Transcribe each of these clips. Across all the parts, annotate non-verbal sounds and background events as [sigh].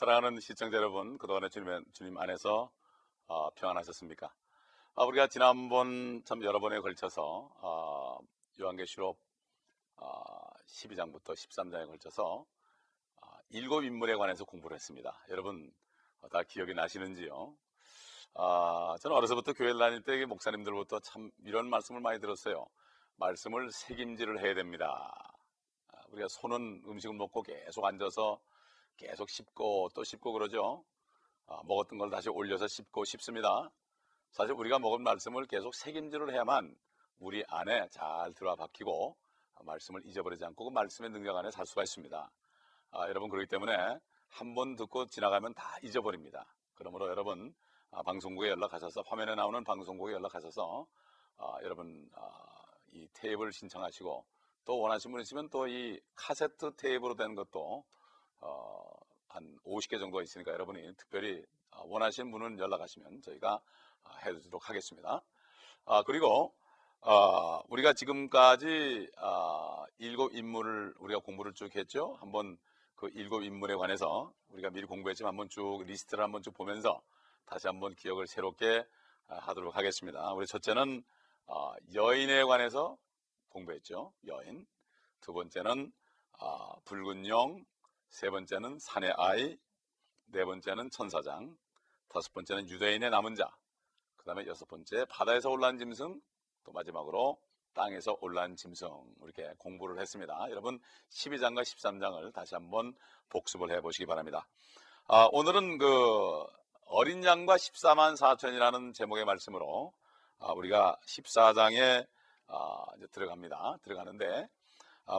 사랑하는 시청자 여러분, 그동안에 주님, 주님 안에서 어, 평안하셨습니까? 아, 우리가 지난번 참 여러 번에 걸쳐서 어, 요한계시록 어, 12장부터 13장에 걸쳐서 어, 일곱 인물에 관해서 공부를 했습니다. 여러분 어, 다 기억이 나시는지요? 아, 저는 어려서부터 교회를 다닐 때 목사님들부터 참 이런 말씀을 많이 들었어요. 말씀을 책임질을 해야 됩니다. 아, 우리가 손은 음식을 먹고 계속 앉아서 계속 씹고 또 씹고 그러죠. 아, 먹었던 걸 다시 올려서 씹고 씹습니다. 사실 우리가 먹은 말씀을 계속 책임질을 해야만 우리 안에 잘 들어와 박히고 말씀을 잊어버리지 않고 그 말씀의 능력 안에 살 수가 있습니다. 아, 여러분 그렇기 때문에 한 번 듣고 지나가면 다 잊어버립니다. 그러므로 여러분 아, 방송국에 연락하셔서 화면에 나오는 방송국에 연락하셔서 아, 여러분 아, 이 테이프를 신청하시고 또 원하시는 분 있으면 또 이 카세트 테이프로 된 것도 어, 한 50개 정도 있으니까 여러분이 특별히 아, 원하시는 분은 연락하시면 저희가 아, 해드리도록 하겠습니다. 아, 그리고 아, 우리가 지금까지 아, 일곱 인물을 우리가 공부를 쭉 했죠. 한번 그 일곱 인물에 관해서 우리가 미리 공부했지만 한번 쭉 리스트를 한번 쭉 보면서 다시 한번 기억을 새롭게 아, 하도록 하겠습니다. 우리 첫째는 아, 여인에 관해서 공부했죠. 여인. 두 번째는 아, 붉은 용, 세 번째는 산의 아이, 네 번째는 천사장, 다섯 번째는 유대인의 남은 자, 그 다음에 여섯 번째 바다에서 올라온 짐승, 또 마지막으로 땅에서 올라온 짐승 이렇게 공부를 했습니다. 여러분 12장과 13장을 다시 한번 복습을 해보시기 바랍니다. 아, 오늘은 그 어린 양과 14만 4천이라는 제목의 말씀으로 아, 우리가 14장에 아, 들어갑니다. 들어가는데 아,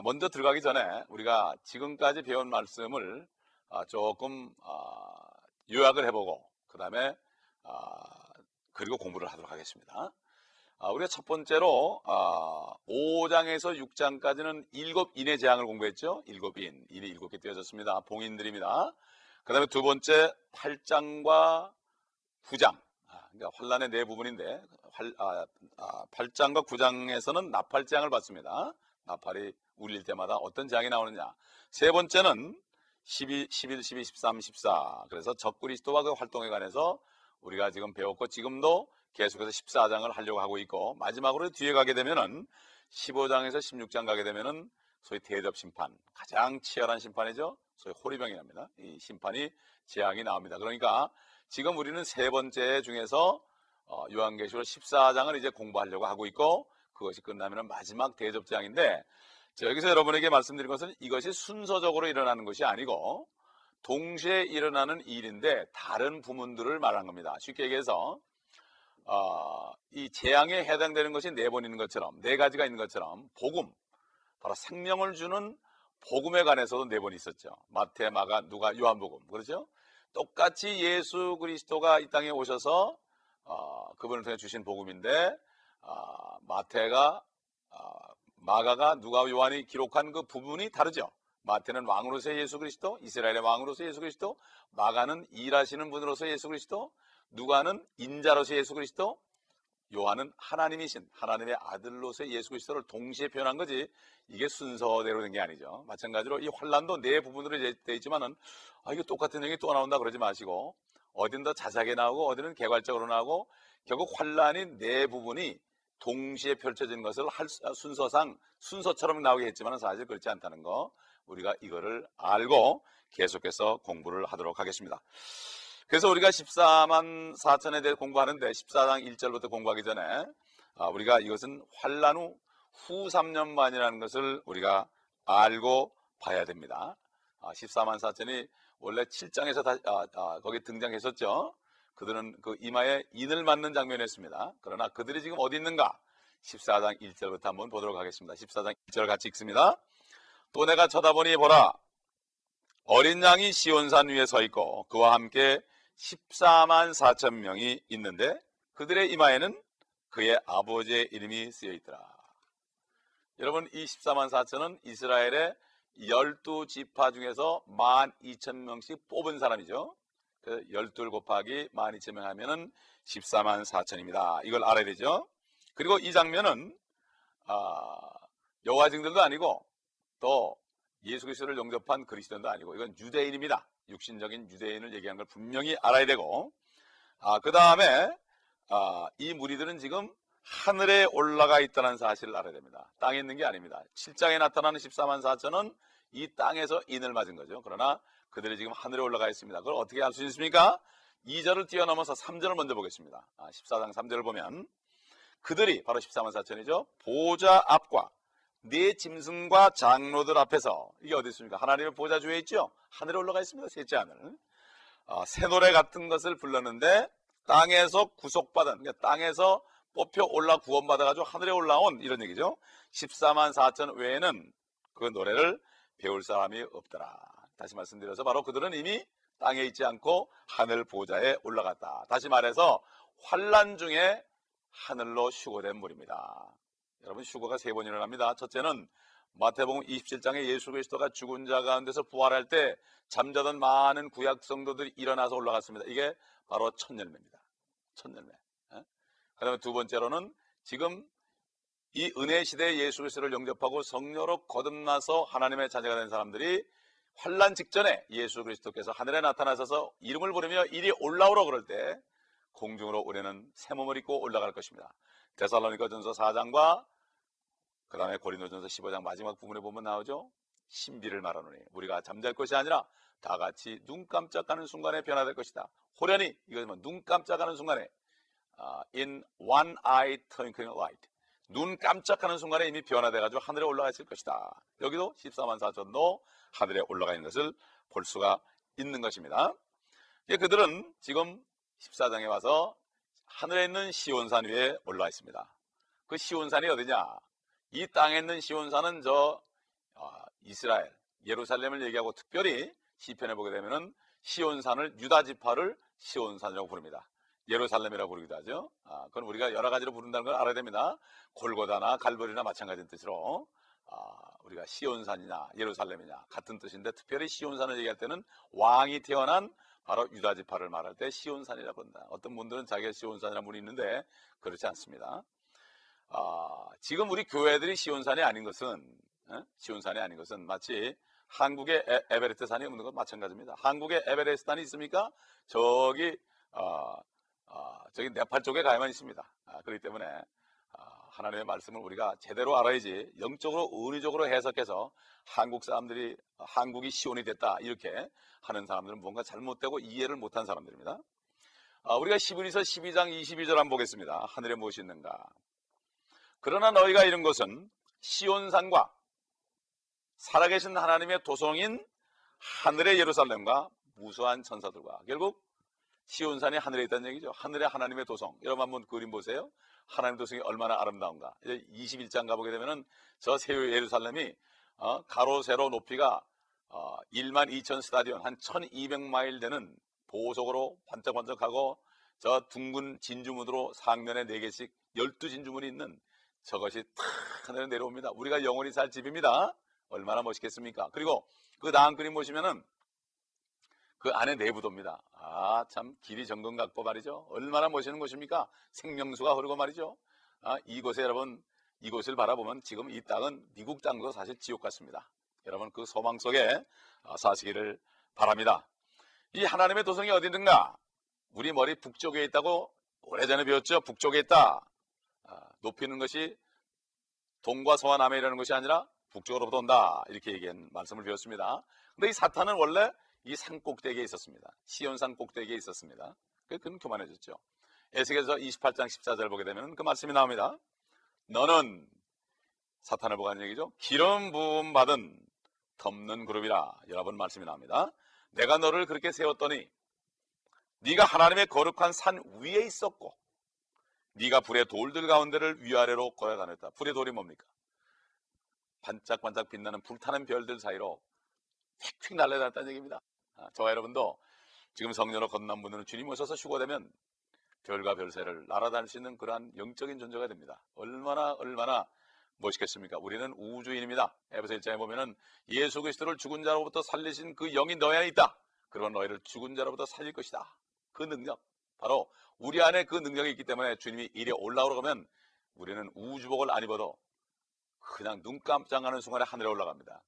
먼저 들어가기 전에 우리가 지금까지 배운 말씀을 아, 조금 아, 요약을 해보고 그 다음에 그리고 공부를 하도록 하겠습니다. 우리가 첫 번째로 5장에서 6장까지는 일곱 인의 재앙을 공부했죠. 일곱 인, 인이 일곱 개 띄어졌습니다. 봉인들입니다. 그 다음에 두 번째 8장과 9장, 그러니까 환란의 네 부분인데 8 장과 9장에서는 나팔장을 받습니다. 나팔이 울릴 때마다 어떤 재앙이 나오느냐. 세 번째는 12, 11, 12, 13, 14. 그래서 적그리스도와 그 활동에 관해서 우리가 지금 배웠고 지금도 계속해서 14장을 하려고 하고 있고 마지막으로 뒤에 가게 되면은 15장에서 16장 가게 되면은 소위 대접 심판 가장 치열한 심판이죠. 소위 호리병이랍니다. 이 심판이 재앙이 나옵니다. 그러니까 지금 우리는 세 번째 중에서 어, 요한계시록 14장을 이제 공부하려고 하고 있고 그것이 끝나면 마지막 대접장인데 여기서 여러분에게 말씀드린 것은 이것이 순서적으로 일어나는 것이 아니고 동시에 일어나는 일인데 다른 부문들을 말한 겁니다. 쉽게 얘기해서 어, 이 재앙에 해당되는 것이 네 번 있는 것처럼 네 가지가 있는 것처럼 복음 바로 생명을 주는 복음에 관해서도 네 번 있었죠. 마태, 마가, 누가, 요한복음 그렇죠? 똑같이 예수 그리스도가 이 땅에 오셔서 어, 그분을 통해 주신 복음인데 어, 마태가 어, 마가가 누가 요한이 기록한 그 부분이 다르죠. 마태는 왕으로서의 예수 그리스도, 이스라엘의 왕으로서의 예수 그리스도, 마가는 일하시는 분으로서 예수 그리스도, 누가는 인자로서의 예수 그리스도, 요한은 하나님이신 하나님의 아들로서의 예수 그리스도를 동시에 표현한 거지 이게 순서대로 된 게 아니죠. 마찬가지로 이 환란도 네 부분으로 되어 있지만은 아 이게 똑같은 내용이 또 나온다 그러지 마시고 어딘 더 자세하게 나오고 어디는 개괄적으로 나오고 결국 환란이 네 부분이 동시에 펼쳐진 것을 할, 순서상 순서처럼 나오게 했지만 사실 그렇지 않다는 거 우리가 이거를 알고 계속해서 공부를 하도록 하겠습니다. 그래서 우리가 14만 4천에 대해 공부하는데 14장 1절부터 공부하기 전에 아, 우리가 이것은 환란 후, 후 3년 만이라는 것을 우리가 알고 봐야 됩니다. 14만 4천이 원래 7장에서 다, 아, 아, 거기 등장했었죠. 그들은 그 이마에 인을 맞는 장면이었습니다. 그러나 그들이 지금 어디 있는가? 14장 1절부터 한번 보도록 하겠습니다. 14장 1절 같이 읽습니다. 또 내가 쳐다보니 보라 어린 양이 시온산 위에 서 있고 그와 함께 14만 4천 명이 있는데 그들의 이마에는 그의 아버지의 이름이 쓰여 있더라. 여러분 이 14만 4천은 이스라엘의 12지파 중에서 1만 2천 명씩 뽑은 사람이죠. 그12 곱하기 12,000명 하면은 14만 4천입니다. 이걸 알아야 되죠. 그리고 이 장면은 아, 여호와 증들도 아니고 또 예수 그리스도를 영접한 그리스도인도 아니고 이건 유대인입니다. 육신적인 유대인을 얘기하는 걸 분명히 알아야 되고, 아, 그 다음에, 아, 이 무리들은 지금 하늘에 올라가 있다는 사실을 알아야 됩니다. 땅에 있는 게 아닙니다. 7장에 나타나는 14만 4천은 이 땅에서 인을 맞은 거죠. 그러나 그들이 지금 하늘에 올라가 있습니다. 그걸 어떻게 알 수 있습니까? 2절을 뛰어넘어서 3절을 먼저 보겠습니다. 아, 14장 3절을 보면 그들이 바로 14만 4천이죠. 보좌 앞과 네 짐승과 장로들 앞에서 이게 어디 있습니까? 하나님의 보좌 주에 있죠. 하늘에 올라가 있습니다. 셋째 하늘. 아, 새 노래 같은 것을 불렀는데 땅에서 구속받은 그러니까 땅에서 뽑혀 올라 구원받아가지고 하늘에 올라온 이런 얘기죠. 14만 4천 외에는 그 노래를 배울 사람이 없더라. 다시 말씀드려서 바로 그들은 이미 땅에 있지 않고 하늘 보좌에 올라갔다. 다시 말해서 환란 중에 하늘로 휴거된 물입니다. 여러분 휴거가 세 번 일어납니다. 첫째는 마태복음 27장에 예수 그리스도가 죽은 자 가운데서 부활할 때 잠자던 많은 구약 성도들이 일어나서 올라갔습니다. 이게 바로 첫 열매입니다. 첫 열매. 그다음에 두 번째로는 지금 이 은혜 시대에 예수 그리스도를 영접하고 성녀로 거듭나서 하나님의 자녀가 된 사람들이 환란 직전에 예수 그리스도께서 하늘에 나타나셔서 이름을 부르며 이리 올라오라 그럴 때 공중으로 우리는 새 몸을 입고 올라갈 것입니다. 데살로니가 전서 4장과 그 다음에 고린도전서 15장 마지막 부분에 보면 나오죠. 신비를 말하노니 우리가 잠잘 것이 아니라 다 같이 눈 깜짝하는 순간에 변화될 것이다. 호련히 이것은 눈 깜짝하는 순간에 uh, in one eye twinkling light 눈 깜짝하는 순간에 이미 변화돼가지고 하늘에 올라가 있을 것이다. 여기도 14만 4천 도 하늘에 올라가 있는 것을 볼 수가 있는 것입니다. 그들은 지금 14장에 와서 하늘에 있는 시온산 위에 올라와 있습니다. 그 시온산이 어디냐? 이 땅에 있는 시온산은 저 어, 이스라엘, 예루살렘을 얘기하고 특별히 시편에 보게 되면은 시온산을 유다 지파를 시온산이라고 부릅니다. 예루살렘이라고 부르기도 하죠. 아, 그건 우리가 여러 가지로 부른다는 걸 알아야 됩니다. 골고다나 갈보리나 마찬가지인 뜻으로 아, 우리가 시온산이냐 예루살렘이냐 같은 뜻인데 특별히 시온산을 얘기할 때는 왕이 태어난 바로 유다 지파를 말할 때 시온산이라고 부른다. 어떤 분들은 자기가 시온산이라는 분이 있는데 그렇지 않습니다. 아, 지금 우리 교회들이 시온산이 아닌 것은 에? 시온산이 아닌 것은 마치 한국의 에, 에베레스트 산이 없는 것 마찬가지입니다. 한국에 에베레스트 산이 있습니까? 저기 어, 어, 저기 네팔 쪽에 가야만 있습니다. 아, 그렇기 때문에 아, 하나님의 말씀을 우리가 제대로 알아야지 영적으로 의리적으로 해석해서 한국 사람들이 한국이 시온이 됐다 이렇게 하는 사람들은 뭔가 잘못되고 이해를 못한 사람들입니다. 아, 우리가 11에서 12장 22절 한번 보겠습니다. 하늘에 무엇이 있는가? 그러나 너희가 이런 것은 시온산과 살아계신 하나님의 도성인 하늘의 예루살렘과 무수한 천사들과 결국 시온산이 하늘에 있다는 얘기죠. 하늘의 하나님의 도성. 여러분 한번 그림 보세요. 하나님 도성이 얼마나 아름다운가. 이제 21장 가보게 되면은 저새 예루살렘이 어, 가로 세로 높이가 어, 1만 2천 스타디온 한 1200마일 되는 보석으로 반짝반짝하고 저 둥근 진주문으로 상면에 4개씩 12진주문이 있는 저것이 탁 하늘에 내려옵니다. 우리가 영원히 살 집입니다. 얼마나 멋있겠습니까? 그리고 그 다음 그림 보시면은 그 안에 내부도입니다. 아, 참, 길이 정근각보 말이죠. 얼마나 멋있는 곳입니까? 생명수가 흐르고 말이죠. 아, 이곳에 여러분, 이곳을 바라보면 지금 이 땅은 미국 땅도 사실 지옥 같습니다. 여러분 그 소망 속에 아, 사시기를 바랍니다. 이 하나님의 도성이 어디 있는가? 우리 머리 북쪽에 있다고 오래전에 배웠죠? 북쪽에 있다. 아, 높이는 것이 동과 서와 남해라는 것이 아니라 북쪽으로부터 온다. 이렇게 얘기한 말씀을 배웠습니다. 근데 이 사탄은 원래 이 산 꼭대기에 있었습니다. 시온산 꼭대기에 있었습니다. 그건 교만해졌죠. 에스겔서 28장 14절 보게 되면 그 말씀이 나옵니다. 너는 사탄을 보고 하는 얘기죠. 기름 부음 받은 덮는 그룹이라 여러분 말씀이 나옵니다. 내가 너를 그렇게 세웠더니 네가 하나님의 거룩한 산 위에 있었고 네가 불의 돌들 가운데를 위아래로 걸어다녔다. 불의 돌이 뭡니까? 반짝반짝 빛나는 불타는 별들 사이로 휙휙 날려다녔다는 얘기입니다. 아, 저와 여러분도 지금 성녀로 건넌 분들은 주님 오셔서 휴거되면 별과 별새를 날아다닐 수 있는 그러한 영적인 존재가 됩니다. 얼마나 얼마나 멋있겠습니까? 우리는 우주인입니다. 에베소 1장에 보면은 예수 그리스도를 죽은 자로부터 살리신 그 영이 너희 안에 있다. 그런 너희를 죽은 자로부터 살릴 것이다. 그 능력 바로 우리 안에 그 능력이 있기 때문에 주님이 이리 올라오러 가면 우리는 우주복을 안 입어도 그냥 눈 깜짝하는 순간에 하늘에 올라갑니다.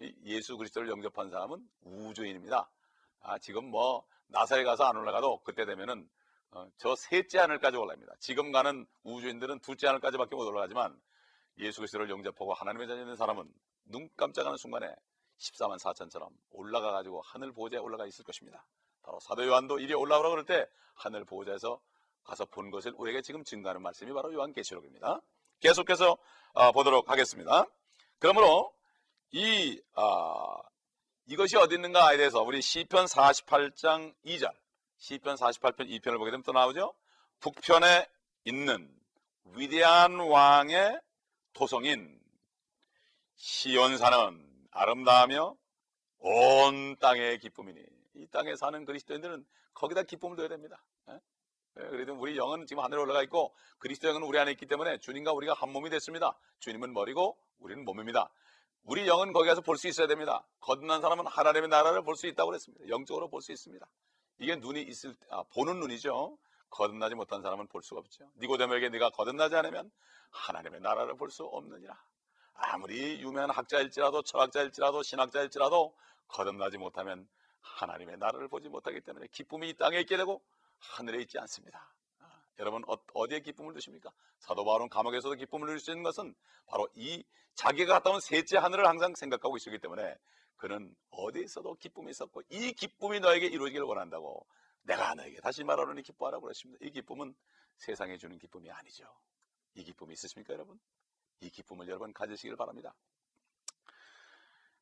예, 이 예수 그리스도를 영접한 사람은 우주인입니다. 아, 지금 뭐 나사에 가서 안 올라가도 그때 되면은 어, 저 셋째 하늘까지 올라갑니다. 지금 가는 우주인들은 둘째 하늘까지밖에 못 올라가지만 예수 그리스도를 영접하고 하나님의 자녀 된 사람은 눈 깜짝하는 순간에 14만 4천처럼 올라가 가지고 하늘 보호자에 올라가 있을 것입니다. 바로 사도 요한도 이리 올라오라 그럴 때 하늘 보호자에서 가서 본 것을 우리에게 지금 증거하는 말씀이 바로 요한계시록입니다. 계속해서 아, 보도록 하겠습니다. 그러므로 이 아, 이것이 어디 있는가에 대해서 우리 시편 48장 2절, 시편 48편 2편을 보게 되면 또 나오죠. 북편에 있는 위대한 왕의 토성인 시온산은 아름다우며 온 땅의 기쁨이니 이 땅에 사는 그리스도인들은 거기다 기쁨을 둬야 됩니다. 예? 그래도 우리 영은 지금 하늘에 올라가 있고 그리스도 영은 우리 안에 있기 때문에 주님과 우리가 한 몸이 됐습니다. 주님은 머리고 우리는 몸입니다. 우리 영은 거기 가서 볼 수 있어야 됩니다. 거듭난 사람은 하나님의 나라를 볼 수 있다고 그랬습니다. 영적으로 볼 수 있습니다. 이게 눈이 있을 때, 아, 보는 눈이죠. 거듭나지 못한 사람은 볼 수가 없죠. 니고데모에게 네가 거듭나지 않으면 하나님의 나라를 볼 수 없느니라. 아무리 유명한 학자일지라도 철학자일지라도 신학자일지라도 거듭나지 못하면 하나님의 나라를 보지 못하기 때문에 기쁨이 이 땅에 있게 되고 하늘에 있지 않습니다. 아, 여러분 어, 디에 기쁨을 두십니까? 사도 바울은 감옥에서도 기쁨을 있는 것은 바로 이 자기가 갔다 온 셋째 하늘을 항상 생각하고 있었기 때문에 그는 어디에 있어도 기쁨이 있었고 이 기쁨이 너에게 이루어지기를 원한다고 내가 너에게 다시 말하노니 기뻐하라고 그랬습니다. 이 기쁨은 세상에 주는 기쁨이 아니죠. 이 기쁨이 있으십니까 여러분? 이 기쁨을 여러분 가지시길 바랍니다.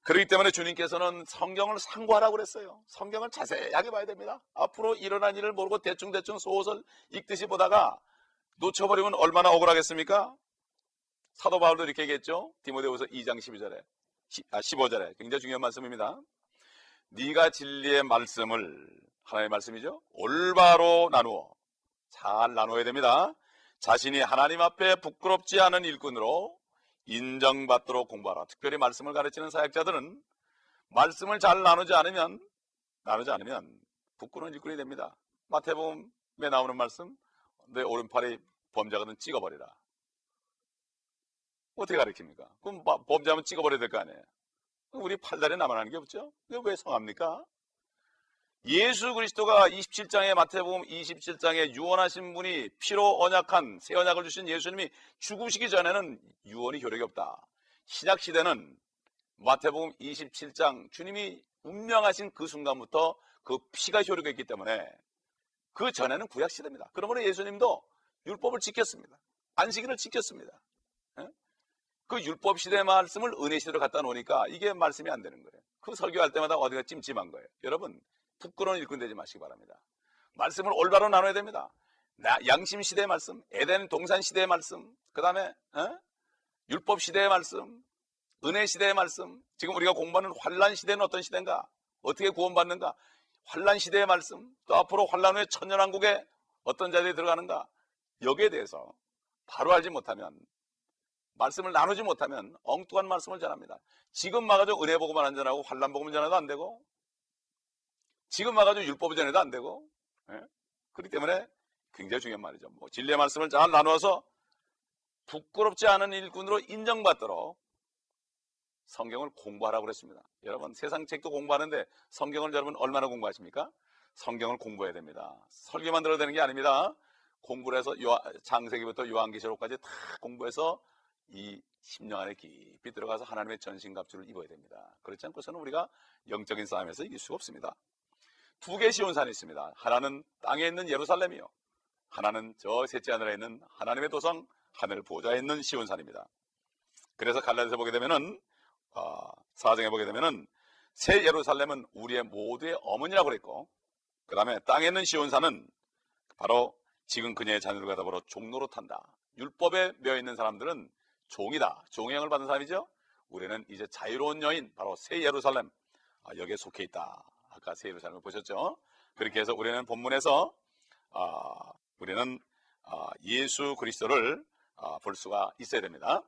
그렇기 때문에 주님께서는 성경을 상고하라고 그랬어요. 성경을 자세하게 봐야 됩니다. 앞으로 일어난 일을 모르고 대충대충 소설 읽듯이 보다가 놓쳐버리면 얼마나 억울하겠습니까? 사도 바울도 이렇게 얘기했죠. 디모데후서 2장 12절에 아, 15절에 굉장히 중요한 말씀입니다. 네가 진리의 말씀을 하나님의 말씀이죠. 올바로 나누어 잘 나누어야 됩니다. 자신이 하나님 앞에 부끄럽지 않은 일꾼으로 인정받도록 공부하라. 특별히 말씀을 가르치는 사역자들은 말씀을 잘 나누지 않으면 나누지 않으면 부끄러운 일꾼이 됩니다. 마태복음에 나오는 말씀 내 오른팔이 범죄거든 찍어버리라. 어떻게 가르칩니까? 그럼 범죄하면 찍어버려야 될 거 아니에요. 우리 팔다리 남아나는 게 없죠? 왜 성합니까? 예수 그리스도가 27장의 마태복음 27장에 유언하신 분이 피로 언약한 새 언약을 주신 예수님이 죽으시기 전에는 유언이 효력이 없다. 신약 시대는 마태복음 27장 주님이 운명하신 그 순간부터 그 피가 효력했기 때문에 그 전에는 구약 시대입니다. 그러므로 예수님도 율법을 지켰습니다. 안식일을 지켰습니다. 예? 그 율법 시대의 말씀을 은혜 시대로 갖다 놓으니까 이게 말씀이 안 되는 거예요. 그 설교할 때마다 어디가 찜찜한 거예요. 여러분 부끄러운 일꾼 되지 마시기 바랍니다. 말씀을 올바로 나눠야 됩니다. 양심 시대의 말씀, 에덴 동산 시대의 말씀, 그 다음에 어? 율법 시대의 말씀, 은혜 시대의 말씀, 지금 우리가 공부하는 환란 시대는 어떤 시대인가? 어떻게 구원받는가? 환란 시대의 말씀, 또 앞으로 환란 후에 천년왕국에 어떤 자리에 들어가는가? 여기에 대해서 바로 알지 못하면 말씀을 나누지 못하면 엉뚱한 말씀을 전합니다. 지금 막아도 은혜 보고만 안전하고 환란 보고만 전해도 안 되고 지금 와가지고 율법을 전해도 안 되고 예? 그렇기 때문에 굉장히 중요한 말이죠. 뭐 진리의 말씀을 잘 나누어서 부끄럽지 않은 일꾼으로 인정받도록 성경을 공부하라고 그랬습니다. 여러분 세상 책도 공부하는데 성경을 여러분 얼마나 공부하십니까? 성경을 공부해야 됩니다. 설교만 들어도 되는 게 아닙니다. 공부를 해서 요하, 장세기부터 요한계시록까지 다 공부해서 이 10년 안에 깊이 들어가서 하나님의 전신갑주를 입어야 됩니다. 그렇지 않고서는 우리가 영적인 싸움에서 이길 수가 없습니다. 두 개의 시온산이 있습니다. 하나는 땅에 있는 예루살렘이요. 하나는 저 셋째 하늘에 있는 하나님의 도성 하늘 보좌에 있는 시온산입니다. 그래서 갈라디아서 보게 되면은 어, 사정에 보게 되면은 새 예루살렘은 우리의 모두의 어머니라고 그랬고 그 다음에 땅에 있는 시온산은 바로 지금 그녀의 자녀들과 더불어 종로로 탄다. 율법에 매여 있는 사람들은 종이다. 종행을 받은 사람이죠. 우리는 이제 자유로운 여인 바로 새 예루살렘 아, 여기에 속해 있다. 아까 세 예루살렘을 보셨죠? 그렇게 해서 우리는 본문에서 어, 우리는 어, 예수 그리스도를 어, 볼 수가 있어야 됩니다.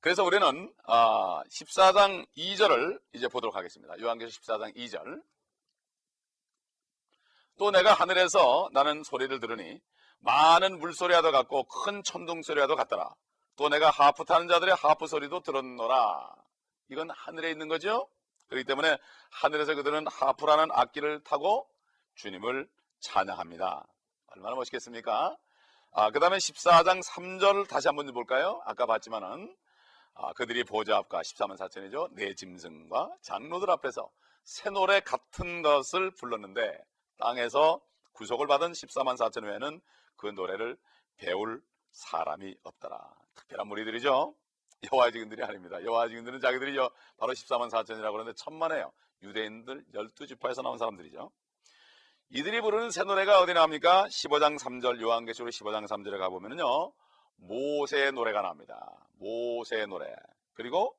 그래서 우리는 14장 2절을 이제 보도록 하겠습니다. 요한계시 14장 2절. 또 내가 하늘에서 나는 소리를 들으니 많은 물소리와도 같고 큰 천둥 소리와도 같더라. 또 내가 하프 타는 자들의 하프 소리도 들었노라. 이건 하늘에 있는 거죠. 그렇기 때문에 하늘에서 그들은 하프라는 악기를 타고 주님을 찬양합니다. 얼마나 멋있겠습니까? 아, 그 다음에 14장 3절 다시 한번 볼까요? 아까 봤지만은 아, 그들이 보좌 앞과 14만 4천이죠. 내 짐승과 장로들 앞에서 새 노래 같은 것을 불렀는데 땅에서 구속을 받은 14만 4천 외에는 그 노래를 배울 사람이 없더라. 특별한 무리들이죠. [laughs] 여호와 증인들이 아닙니다. 여호와 증인들은 자기들이 바로 14만 4천이라고 그러는데 천만에요. 유대인들 12지파에서 나온 사람들이죠. 이들이 부르는 새 노래가 어디 나옵니까? 15장 3절 요한계시록 15장 3절에 가보면요. 모세의 노래가 나옵니다. 모세의 노래. 그리고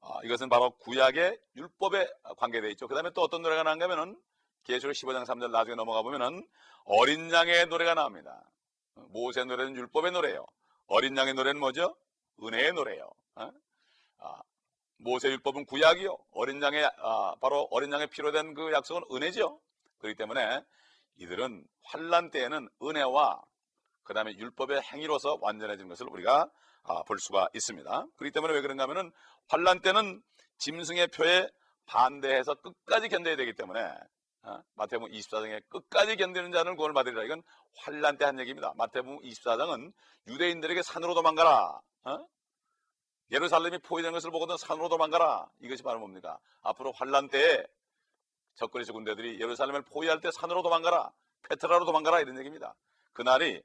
어, 이것은 바로 구약의 율법에 관계되어 있죠. 그 다음에 또 어떤 노래가 나온가면은 계시록 15장 3절 나중에 넘어가 보면은 어린 양의 노래가 나옵니다. 모세 노래는 율법의 노래예요. 어린 양의 노래는 뭐죠? 은혜의 노래예요. 어? 아, 모세 율법은 구약이요. 어린 양의 아, 바로 어린 양의 피로 된 그 약속은 은혜죠. 그렇기 때문에 이들은 환란 때에는 은혜와 그 다음에 율법의 행위로서 완전해진 것을 우리가 아, 볼 수가 있습니다. 그렇기 때문에 왜 그런가 하면은 환란 때는 짐승의 표에 반대해서 끝까지 견뎌야 되기 때문에 어? 마태복음 24장에 끝까지 견디는 자는 구원을 받으리라. 이건 환란 때 한 얘기입니다. 마태복음 24장은 유대인들에게 산으로 도망가라. 어? 예루살렘이 포위된 것을 보고도 산으로 도망가라. 이것이 바로 뭡니까? 앞으로 환란 때에 적그리스 군대들이 예루살렘을 포위할 때 산으로 도망가라. 페트라로 도망가라 이런 얘기입니다. 그날이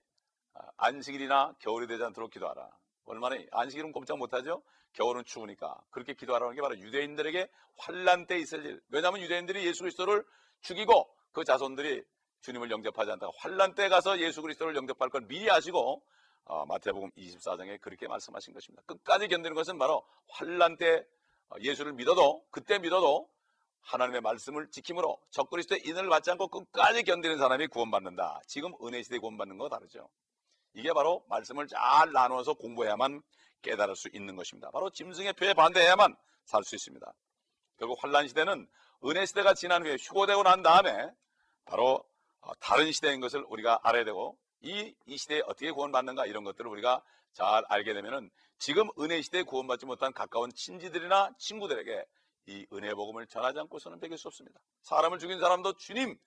아, 안식일이나 겨울이 되지 않도록 기도하라. 얼마나 안식일은 꼼짝 못하죠. 겨울은 추우니까 그렇게 기도하라는 게 바로 유대인들에게 환란 때 있을 일. 왜냐하면 유대인들이 예수 그리스도를 죽이고 그 자손들이 주님을 영접하지 않다가 환란 때 가서 예수 그리스도를 영접할 걸 미리 아시고 어, 마태복음 24장에 그렇게 말씀하신 것입니다. 끝까지 견디는 것은 바로 환란 때 어, 예수를 믿어도 그때 믿어도 하나님의 말씀을 지킴으로 적그리스도의 인을 받지 않고 끝까지 견디는 사람이 구원받는다. 지금 은혜 시대 구원받는 거 다르죠. 이게 바로 말씀을 잘 나누어서 공부해야만 깨달을 수 있는 것입니다. 바로 짐승의 표에 반대해야만 살 수 있습니다. 결국 환란 시대는 은혜 시대가 지난 후에 휴고되고 난 다음에 바로 어, 다른 시대인 것을 우리가 알아야 되고 이, 이 시대에 어떻게 구원받는가 이런 것들을 우리가 잘 알게 되면은 지금 은혜 시대에 구원받지 못한 가까운 친지들이나 친구들에게 이 은혜 복음을 전하지 않고서는 베길 수 없습니다. 사람을 죽인 사람도 주님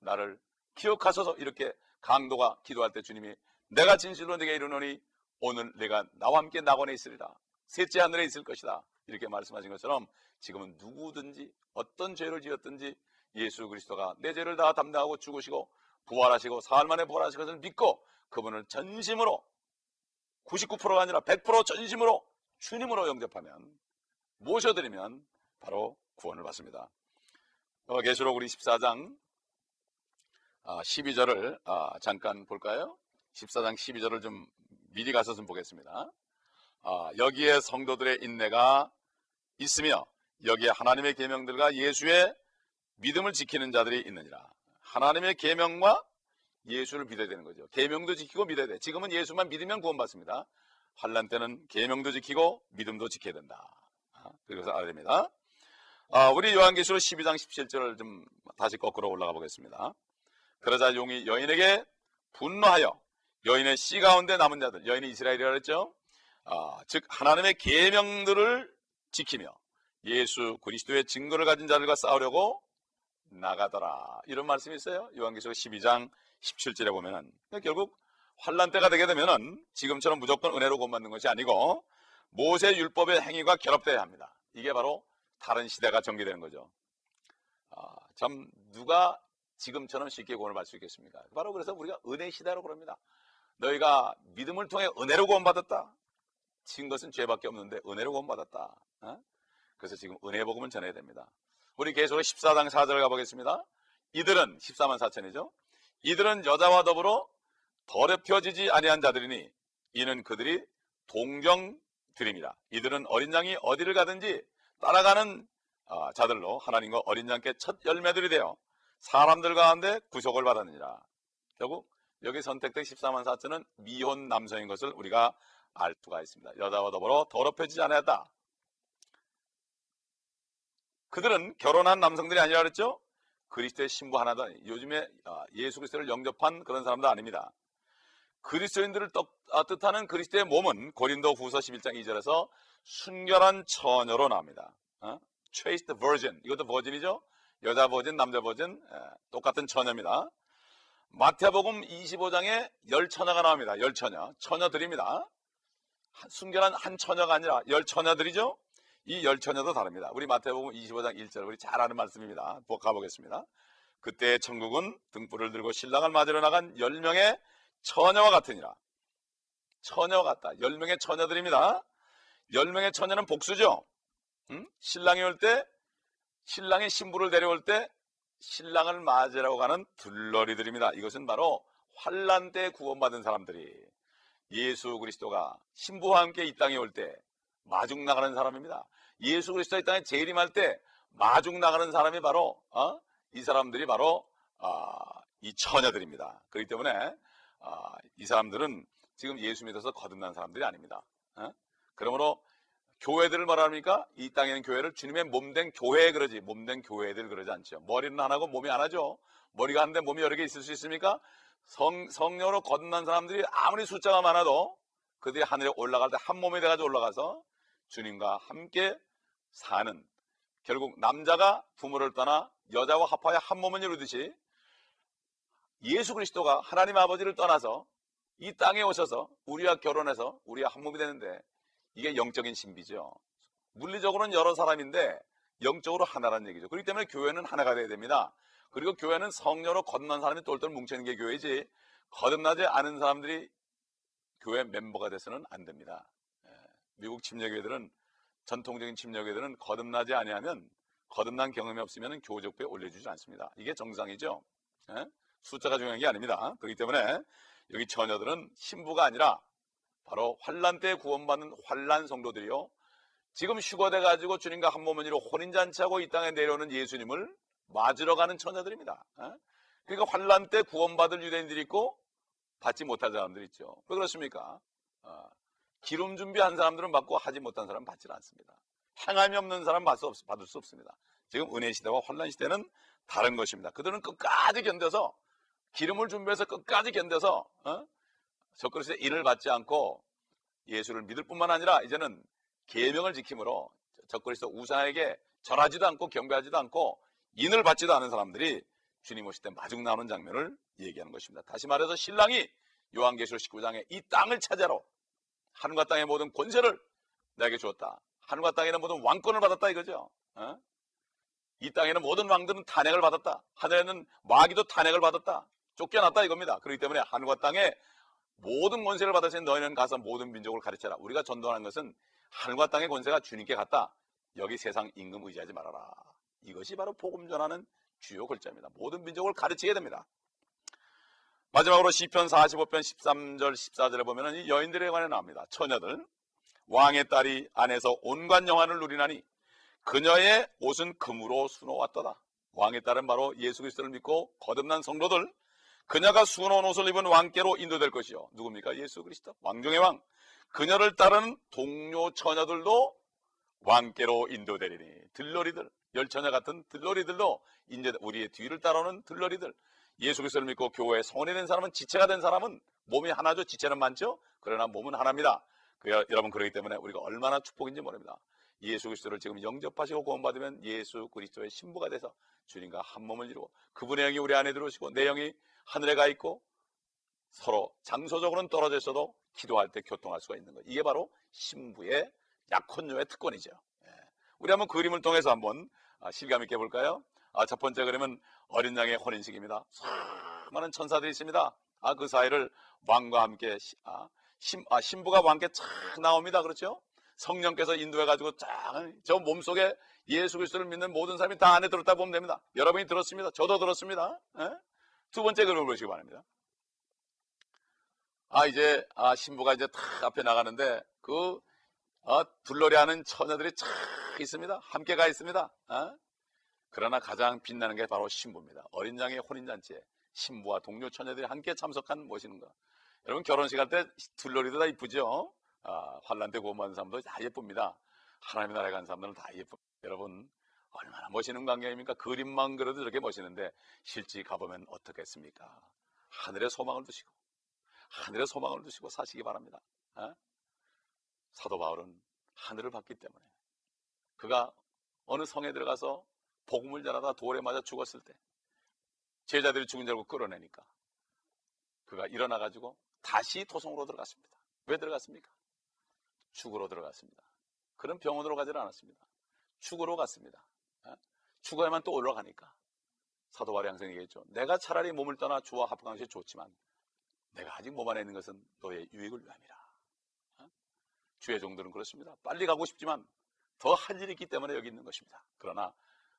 나를 기억하소서. 이렇게 강도가 기도할 때 주님이 내가 진실로 내게 이르노니 오늘 내가 나와 함께 낙원에 있으리라. 셋째 하늘에 있을 것이다. 이렇게 말씀하신 것처럼 지금은 누구든지 어떤 죄를 지었든지 예수 그리스도가 내 죄를 다 담당하고 죽으시고 부활하시고 사흘 만에 부활하신 것을 믿고 그분을 전심으로 99%가 아니라 100% 전심으로 주님으로 영접하면 모셔드리면 바로 구원을 받습니다. 어, 계시록 우리 14장 12절을 아, 아, 잠깐 볼까요? 14장 12절을 좀 미리 가서 좀 보겠습니다. 아, 여기에 성도들의 인내가 있으며 여기에 하나님의 계명들과 예수의 믿음을 지키는 자들이 있느니라. 하나님의 계명과 예수를 믿어야 되는 거죠. 계명도 지키고 믿어야 돼. 지금은 예수만 믿으면 구원받습니다. 환란 때는 계명도 지키고 믿음도 지켜야 된다. 그래서 알아야 됩니다. 아, 우리 요한계시록 12장 17절을 좀 다시 거꾸로 올라가 보겠습니다. 그러자 용이 여인에게 분노하여 여인의 씨 가운데 남은 자들, 여인이 이스라엘이라 그랬죠. 아, 즉 하나님의 계명들을 지키며 예수 그리스도의 증거를 가진 자들과 싸우려고 나가더라. 이런 말씀이 있어요. 요한계시록 12장 17절에 보면은 그러니까 결국 환란 때가 되게 되면은 지금처럼 무조건 은혜로 구원받는 것이 아니고 모세 율법의 행위가 결합돼야 합니다. 이게 바로 다른 시대가 전개되는 거죠. 아, 참 누가 지금처럼 쉽게 구원을 받을 수 있겠습니까? 바로 그래서 우리가 은혜 시대라고 그럽니다. 너희가 믿음을 통해 은혜로 구원받았다. 친 것은 죄밖에 없는데 은혜로 구원받았다. 어? 그래서 지금 은혜 복음을 전해야 됩니다. 우리 계속 14장 4절 가보겠습니다. 이들은 14만 4천이죠. 이들은 여자와 더불어 더럽혀지지 아니한 자들이니 이는 그들이 동정드립니다. 이들은 어린 양이 어디를 가든지 따라가는 아, 자들로 하나님과 어린 양께 첫 열매들이 되어 사람들 가운데 구속을 받았느니라. 결국 여기 선택된 14만 4천은 미혼 남성인 것을 우리가 알 수가 있습니다. 여자와 더불어 더럽혀지지 않았다. 그들은 결혼한 남성들이 아니라 그랬죠? 그리스도의 신부 하나다. 요즘에 아, 예수 그리스도를 영접한 그런 사람도 아닙니다. 그리스도인들을 아, 뜻하는 그리스도의 몸은 고린도 후서 11장 2절에서 순결한 처녀로 나옵니다. 어? chaste virgin. 이것도 버진이죠? 여자 버진, 남자 버진, 예, 똑같은 처녀입니다. 마태복음 25장에 열 처녀가 나옵니다. 열 처녀. 처녀들입니다. 한- 순결한 한 처녀가 아니라 열 처녀들이죠? 이 열 처녀도 다릅니다. 우리 마태복음 25장 1절 우리 잘 아는 말씀입니다. 보- 가보겠습니다. 그때 천국은 등불을 들고 신랑을 맞으러 나간 열 명의 처녀와 같으니라. 처녀 같다. 열 명의 처녀들입니다. 열 명의 처녀는 복수죠. 응? 신랑이 올 때, 신랑이 신부를 데려올 때, 신랑을 맞으라고 가는 들러리들입니다. 이것은 바로 환란 때 구원받은 사람들이 예수 그리스도가 신부와 함께 이 땅에 올 때 마중 나가는 사람입니다. 예수 그리스도 이 땅에 재림할 때 마중 나가는 사람이 바로 어? 이 사람들이 바로 아, 이 처녀들입니다. 그렇기 때문에 아, 이 사람들은 지금 예수 믿어서 거듭난 사람들이 아닙니다. 어? 그러므로 교회들을 말합니까? 이 땅에는 교회를 주님의 몸된 교회 그러지 몸된 교회들 그러지 않죠. 머리는 하나고 몸이 하나죠. 머리가 한데 몸이 여러 개 있을 수 있습니까? 성, 성녀로 거듭난 사람들이 아무리 숫자가 많아도 그들이 하늘에 올라갈 때 한 몸이 돼가지고 올라가서 주님과 함께 사는 결국 남자가 부모를 떠나 여자와 합하여 한 몸을 이루듯이 예수 그리스도가 하나님 아버지를 떠나서 이 땅에 오셔서 우리와 결혼해서 우리와 한 몸이 되는데 이게 영적인 신비죠. 물리적으로는 여러 사람인데 영적으로 하나라는 얘기죠. 그렇기 때문에 교회는 하나가 돼야 됩니다. 그리고 교회는 성녀로 거듭난 사람이 똘똘 뭉치는 게 교회지 거듭나지 않은 사람들이 교회 멤버가 돼서는 안 됩니다. 예, 미국 침례교회들은 전통적인 침례교회들은 거듭나지 아니하면 거듭난 경험이 없으면 교적부에 올려주지 않습니다. 이게 정상이죠. 예? 숫자가 중요한 게 아닙니다. 그렇기 때문에 여기 처녀들은 신부가 아니라 바로 환란 때 구원받는 환란 성도들이요. 지금 휴거돼 가지고 주님과 한 몸은 이로 혼인 잔치하고 이 땅에 내려오는 예수님을 맞으러 가는 처녀들입니다. 예? 그러니까 환란 때 구원받을 유대인들이 있고 받지 못할 사람들이 있죠. 왜 그렇습니까? 어, 기름 준비한 사람들은 받고 하지 못한 사람은 받지 않습니다. 행함이 없는 사람은 받을 수, 없습니다. 지금 은혜 시대와 환란 시대는 다른 것입니다. 그들은 끝까지 견뎌서 기름을 준비해서 끝까지 견뎌서 어? 적그리스도의 일을 받지 않고 예수를 믿을 뿐만 아니라 이제는 계명을 지킴으로 적그리스도 우상에게 절하지도 않고 경배하지도 않고 인을 받지도 않은 사람들이 주님 오실 때 마중 나오는 장면을 얘기하는 것입니다. 다시 말해서 신랑이 요한계시록 19장에 이 땅을 차지하러 하늘과 땅의 모든 권세를 내게 주었다. 하늘과 땅에는 모든 왕권을 받았다 이거죠. 어? 이 땅에는 모든 왕들은 탄핵을 받았다. 하늘에는 마귀도 탄핵을 받았다. 쫓겨났다 이겁니다. 그렇기 때문에 하늘과 땅에 모든 권세를 받으신 너희는 가서 모든 민족을 가르쳐라. 우리가 전도하는 것은 하늘과 땅의 권세가 주님께 갔다. 여기 세상 임금 의지하지 말아라. 이것이 바로 복음 전하는 주요 글자입니다. 모든 민족을 가르치게 됩니다. 마지막으로 시편 45편 13절 14절에 보면 이 여인들에 관해 나옵니다. 처녀들 왕의 딸이 안에서 온갖 영화를 누리나니 그녀의 옷은 금으로 수놓았더다. 왕의 딸은 바로 예수 그리스도를 믿고 거듭난 성도들 그녀가 수놓은 옷을 입은 왕께로 인도될 것이요. 누굽니까? 예수 그리스도. 왕중의 왕. 그녀를 따르는 동료 처녀들도 왕께로 인도되리니 들러리들 열처녀 같은 들러리들도 이제 우리의 뒤를 따라오는 들러리들 예수 그리스도를 믿고 교회에 성원이 된 사람은 지체가 된 사람은 몸이 하나죠 지체는 많죠 그러나 몸은 하나입니다 그, 여러분 그러기 때문에 우리가 얼마나 축복인지 모릅니다 예수 그리스도를 지금 영접하시고 구원받으면 예수 그리스도의 신부가 돼서 주님과 한 몸을 이루고 그분의 영이 우리 안에 들어오시고 내 영이 하늘에 가 있고 서로 장소적으로는 떨어져 있어도 기도할 때 교통할 수가 있는 것 이게 바로 신부의 약혼녀의 특권이죠. 예. 우리 한번 그림을 통해서 한번 아, 실감 있게 볼까요? 아, 첫 번째 그림은 어린 양의 혼인식입니다. 수많은 천사들이 있습니다. 아, 그 사이를 왕과 함께 시- 아, 신, 아, 신부가 왕께 착 나옵니다. 그렇죠? 성령께서 인도해가지고 쫙 저 몸속에 예수 그리스도를 믿는 모든 사람이 다 안에 들었다 보면 됩니다. 여러분이 들었습니다. 저도 들었습니다. 예? 두 번째 그림을 보시기 바랍니다. 아, 이제, 아, 신부가 이제 탁 앞에 나가는데, 그, 어, 둘러리 하는 처녀들이 쫙 있습니다. 함께 가 있습니다. 어? 그러나 가장 빛나는 게 바로 신부입니다. 어린 양의 혼인잔치에 신부와 동료 처녀들이 함께 참석한 모시는 것. 여러분 결혼식 할 때 둘러리도 다 이쁘죠? 아, 환란 때 구원받은 사람도 다 예쁩니다. 하나님의 나라에 간 사람들은 다 예쁩니다. 여러분 얼마나 멋있는 광경입니까? 그림만 그려도 저렇게 멋있는데 실제 가보면 어떻겠습니까? 하늘에 소망을 두시고 하늘에 소망을 두시고 사시기 바랍니다. 어? 사도 바울은 하늘을 봤기 때문에 그가 어느 성에 들어가서 복음을 전하다 돌에 맞아 죽었을 때 제자들이 죽은 줄 알고 끌어내니까 그가 일어나 가지고 다시 도성으로 들어갔습니다. 왜 들어갔습니까? 죽으러 들어갔습니다. 그런 병원으로 가지는 않았습니다. 죽으러 갔습니다. 예? 죽어야만 또 올라가니까 사도 바리 항상 얘기했죠. 내가 차라리 몸을 떠나 주와 합당한 것이 좋지만 내가 아직 몸 안에 있는 것은 너의 유익을 위함이라. 어? 주의 종들은 그렇습니다. 빨리 가고 싶지만 더 할 일이 있기 때문에 여기 있는 것입니다. 그러나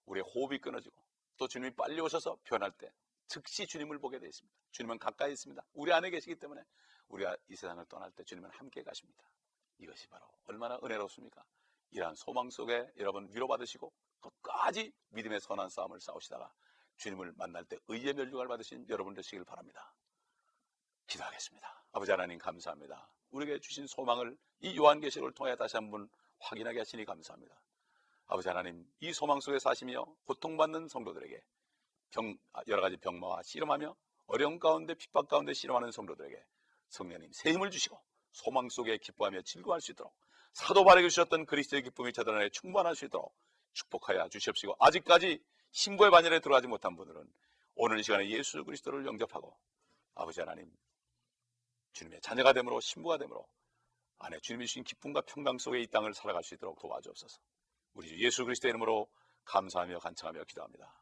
우리의 호흡이 끊어지고 또 주님이 빨리 오셔서 변할 때 즉시 주님을 보게 되어 있습니다. 주님은 가까이 있습니다. 우리 안에 계시기 때문에 우리가 이 세상을 떠날 때 주님은 함께 가십니다. 이것이 바로 얼마나 은혜롭습니까? 이러한 소망 속에 여러분 위로받으시고 끝까지 믿음의 선한 싸움을 싸우시다가 주님을 만날 때 의의 멸류관을 받으신 여러분 되시길 바랍니다. 기도하겠습니다. 아버지 하나님 감사합니다. 우리에게 주신 소망을 이 요한계시록을 통해 다시 한번 확인하게 하시니 감사합니다. 아버지 하나님 이 소망 속에 사시며 고통받는 성도들에게 병, 아, 여러 가지 병마와 씨름하며 어려운 가운데 핍박 가운데 씨름하는 성도들에게 성령님 새 힘을 주시고 소망 속에 기뻐하며 즐거워할 수 있도록 사도 바르게 주셨던 그리스도의 기쁨이 저들 안에 충만할 수 있도록 축복하여 주시옵시고 아직까지 신부의 반열에 들어가지 못한 분들은 오늘 이 시간에 예수 그리스도를 영접하고 아버지 하나님 주님의 자녀가 되므로 신부가 되므로 안에 주님이 주신 기쁨과 평강 속에 이 땅을 살아갈 수 있도록 도와주옵소서. 우리 주 예수 그리스도의 이름으로 감사하며 간청하며 기도합니다.